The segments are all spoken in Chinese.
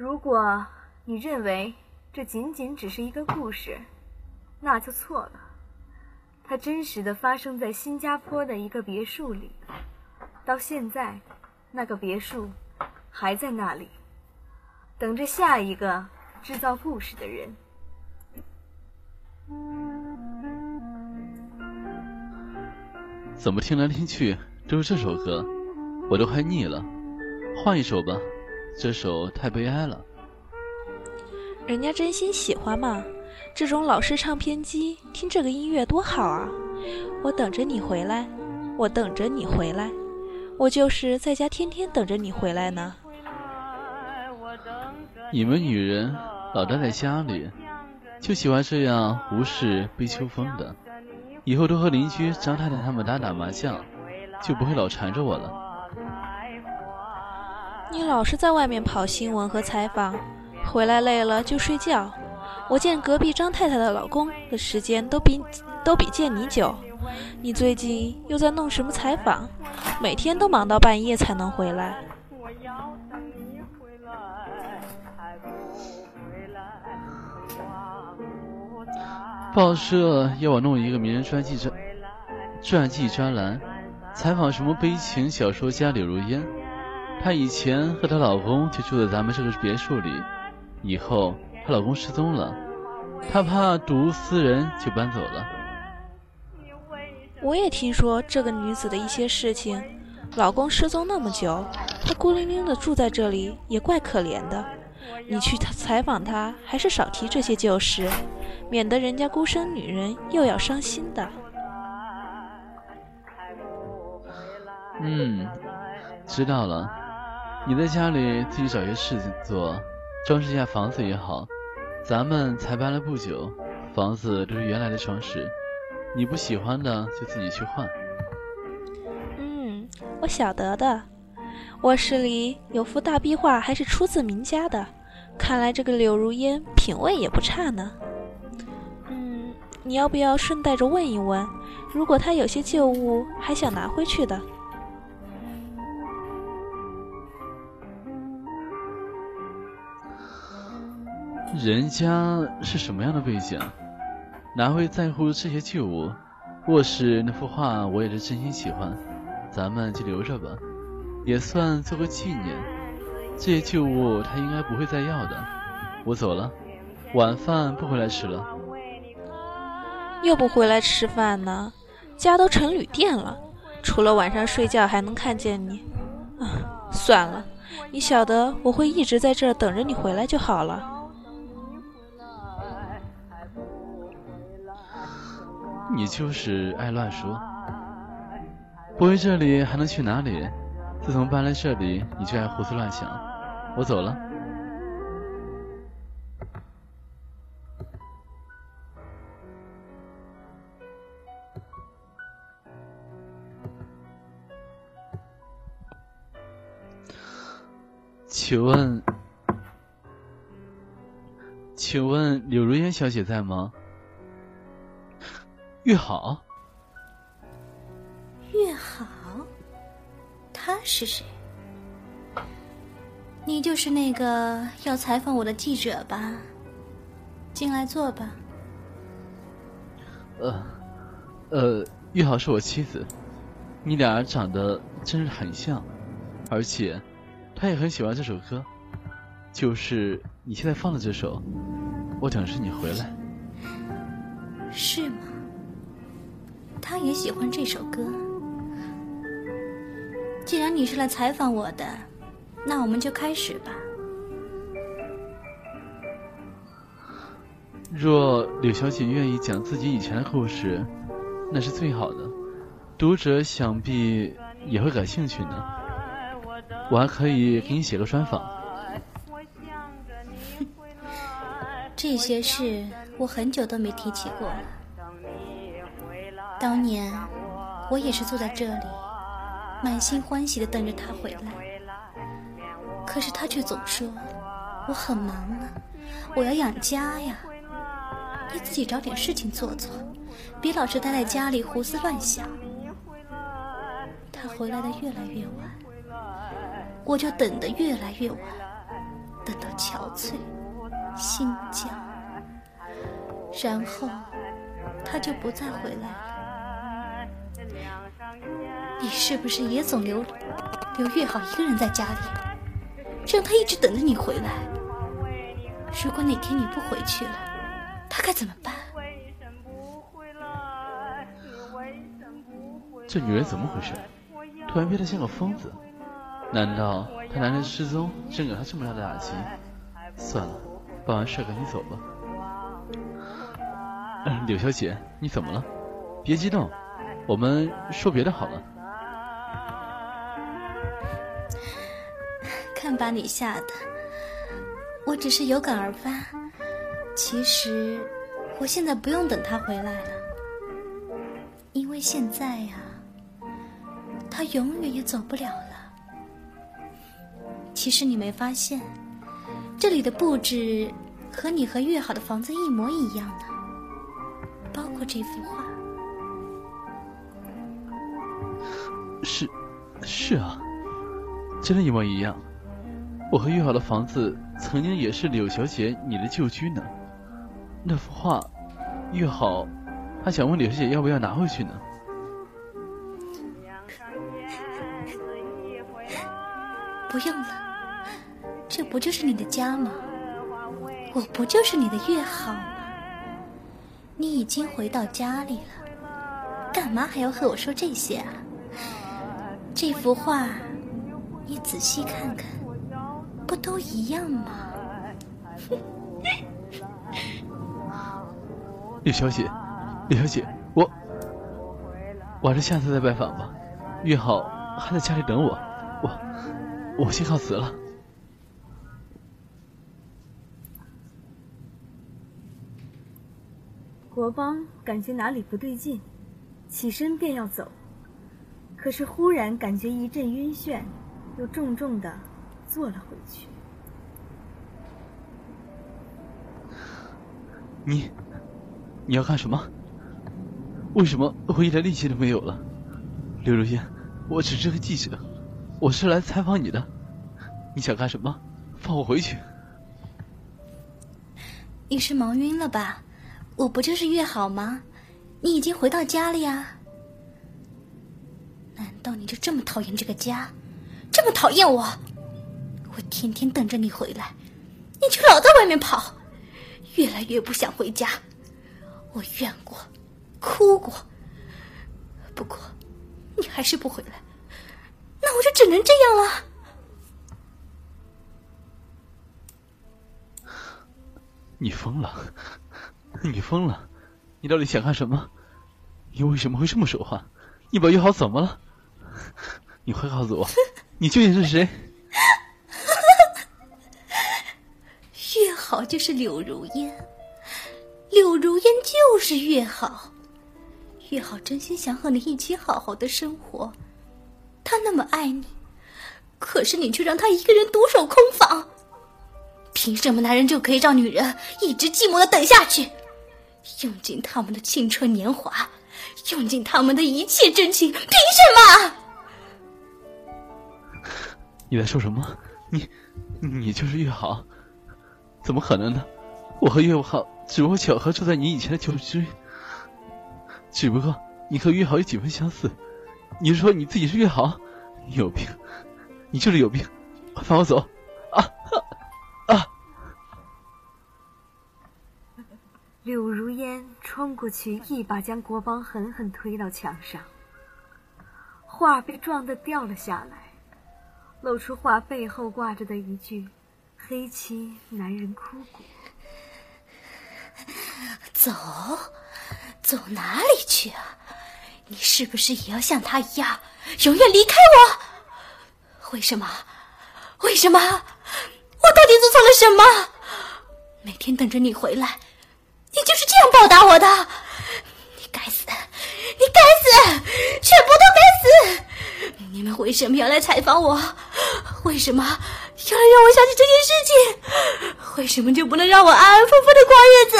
如果你认为这仅仅只是一个故事，那就错了。它真实的发生在新加坡的一个别墅里，到现在，那个别墅还在那里，等着下一个制造故事的人。怎么听来听去都是这首歌，我都快腻了。换一首吧，这首太悲哀了。人家真心喜欢嘛，这种老式唱片机听这个音乐多好啊！我等着你回来，我等着你回来，我就是在家天天等着你回来呢。你们女人老待在家里，就喜欢这样无事悲秋风的。以后多和邻居张太太他们打打麻将，就不会老缠着我了。你老是在外面跑新闻和采访，回来累了就睡觉。我见隔壁张太太的老公的时间都比都比见你久。你最近又在弄什么采访？每天都忙到半夜才能回来。报社要我弄一个名人传记专传记专栏，采访什么悲情小说家柳如烟。她以前和她老公就住在咱们这个别墅里，以后她老公失踪了，她怕睹物思人就搬走了。我也听说这个女子的一些事情，老公失踪那么久，她孤零零的住在这里，也怪可怜的。你去采访她，还是少提这些旧事。免得人家孤身女人又要伤心的。嗯，知道了。你在家里自己找些事情做，装饰一下房子也好。咱们才搬来不久，房子都是原来的装饰。你不喜欢的就自己去换。嗯，我晓得的。卧室里有幅大壁画，还是出自名家的。看来这个柳如烟品味也不差呢。嗯你要不要顺带着问一问？如果他有些旧物还想拿回去的，人家是什么样的背景？哪会在乎这些旧物？卧室那幅画我也是真心喜欢，咱们就留着吧，也算做个纪念。这些旧物他应该不会再要的。我走了，晚饭不回来吃了。又不回来吃饭呢，家都成旅店了，除了晚上睡觉还能看见你。啊，算了，你晓得我会一直在这儿等着你回来就好了。你就是爱乱说，不回这里还能去哪里？自从搬来这里，你就爱胡思乱想。我走了。请问，请问柳如烟小姐在吗？玉好，玉好，他是谁？你就是那个要采访我的记者吧？进来坐吧。呃，呃，玉好是我妻子，你俩长得真是很像，而且。他也很喜欢这首歌，就是你现在放的这首。我等着你回来。是吗？他也喜欢这首歌。既然你是来采访我的，那我们就开始吧。若柳小姐愿意讲自己以前的故事，那是最好的，读者想必也会感兴趣呢。我还可以给你写个专访。这些事我很久都没提起过了。当年我也是坐在这里，满心欢喜的等着他回来。可是他却总说我很忙啊，我要养家呀。你自己找点事情做做，别老是待在家里胡思乱想。他回来的越来越晚。我就等得越来越晚，等到憔悴、心焦，然后他就不再回来了。你是不是也总留留月好一个人在家里，让他一直等着你回来？如果哪天你不回去了，他该怎么办？这女人怎么回事？突然变得像个疯子？难道她男人失踪真给她这么大的打击？算了，办完事赶紧走吧。柳小姐，你怎么了？别激动，我们说别的好了。把你吓的！我只是有感而发。其实，我现在不用等他回来了，因为现在呀。他永远也走不了了。其实你没发现，这里的布置和你和月好的房子一模一样呢，包括这幅画。是，是啊，真的，一模一样。我和月好的房子曾经也是柳小姐你的旧居呢。那幅画，月好还想问柳小姐要不要拿回去呢。不用了，这不就是你的家吗？我不就是你的月好吗？你已经回到家里了，干嘛还要和我说这些啊？这幅画，你仔细看看，不都一样吗？李小姐，李小姐，我，我还是下次再拜访吧。约好还在家里等我，我。我先告辞了。国邦感觉哪里不对劲，起身便要走，可是忽然感觉一阵晕眩，又重重的坐了回去。你，你要干什么？为什么我一点力气都没有了？刘如烟，我只是个记者。我是来采访你的，你想干什么？放我回去！你是忙晕了吧？我不就是约好吗？你已经回到家了呀？难道你就这么讨厌这个家，这么讨厌我？我天天等着你回来，你却老在外面跑，越来越不想回家。我怨过，哭过，不过你还是不回来。那我就只能这样了。你疯了！你疯了！你到底想干什么？你为什么会这么说话？你把约好怎么了？你快告诉我，你究竟是谁？月好就是柳如烟，柳如烟就是月好，月好真心想和你一起好好的生活。他那么爱你，可是你却让他一个人独守空房。凭什么男人就可以让女人一直寂寞的等下去，用尽他们的青春年华，用尽他们的一切真情？凭什么？你在说什么？你，你就是月好？怎么可能呢？我和月好只不过巧合住在你以前的旧居，只不过你和岳豪有几分相似。你是说你自己是岳豪？你有病！你就是有病！放我走！啊！柳如烟冲过去，一把将国邦狠狠推到墙上，画被撞得掉了下来，露出画背后挂着的一句“黑漆男人枯骨”。走，走哪里去啊？你是不是也要像他一样，永远离开我？为什么？为什么？我到底做错了什么？每天等着你回来，你就是这样报答我的？你该死！你该死！全部都该死！你们为什么要来采访我？为什么要让我想起这件事情？为什么就不能让我安安分分的过日子？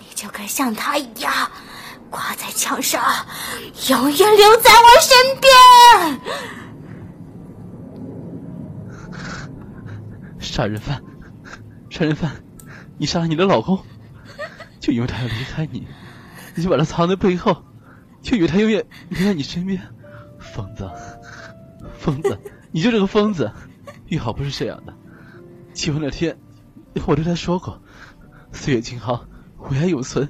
你就该像他一样。挂在墙上，永远留在我身边。杀人犯，杀人犯，你杀了你的老公，就因为他要离开你，你就把他藏在背后，就以为他永远留在你身边。疯子，疯子，你就是个疯子。玉好不是这样的，结婚那天，我对他说过，岁月静好，唯爱永存。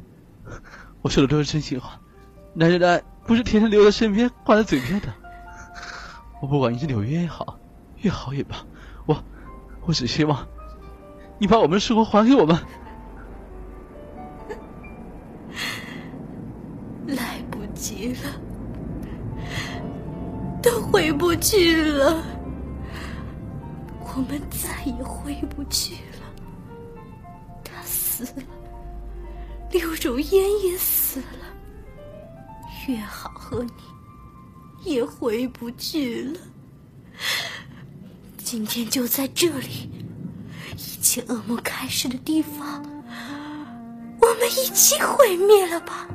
我说的都是真心话，男人的爱不是天天留在身边，挂在嘴边的。我不管你是纽约也好，越好也罢，我，我只希望你把我们的生活还给我们。来不及了，回不去了，我们再也回不去了。他死了，柳如烟也死了，月好和你。也回不去了。今天就在这里，一切噩梦开始的地方，我们一起毁灭了吧！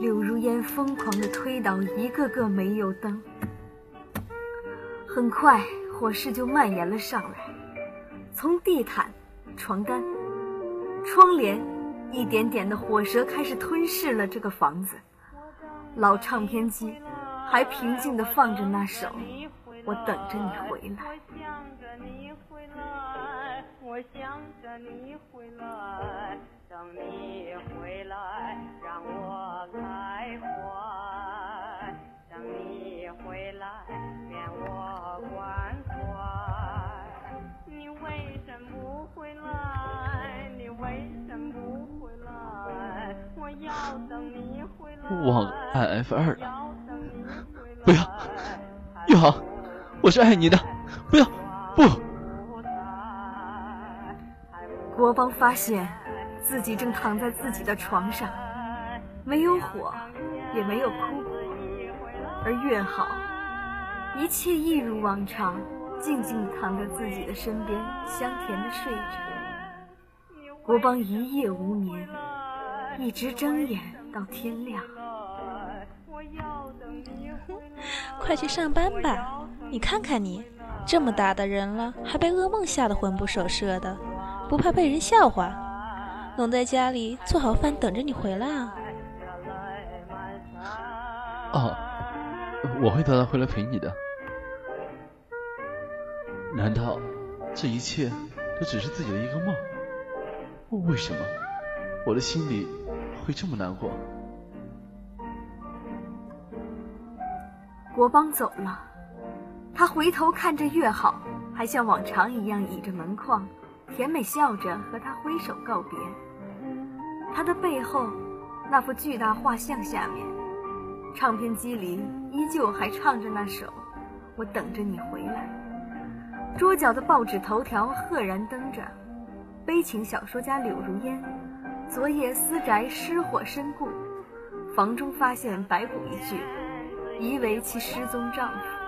柳如烟疯狂地推倒一个个煤油灯，很快火势就蔓延了上来，从地毯、床单、窗帘，一点点的火舌开始吞噬了这个房子。老唱片机还平静地放着那首《我等着你回来》。我想着你回来，等你回来，让我开怀。等你回来，免我关怀。你为什么不回来？你为什么不回来？我要等你回来。望 F 二，不要，玉航，我是爱你的，不要，不。国邦发现自己正躺在自己的床上，没有火，也没有哭，而月好，一切一如往常，静静躺在自己的身边，香甜的睡着。国邦一夜无眠，一直睁眼到天亮。快去上班吧！你看看你，这么大的人了，还被噩梦吓得魂不守舍的。不怕被人笑话，能在家里做好饭等着你回来啊！哦，我会早点回来陪你的。难道这一切都只是自己的一个梦？为什么我的心里会这么难过？国邦走了，他回头看着月好，还像往常一样倚着门框。甜美笑着和他挥手告别。他的背后，那幅巨大画像下面，唱片机里依旧还唱着那首《我等着你回来》。桌角的报纸头条赫然登着：悲情小说家柳如烟，昨夜私宅失火身故，房中发现白骨一具，疑为其失踪丈夫。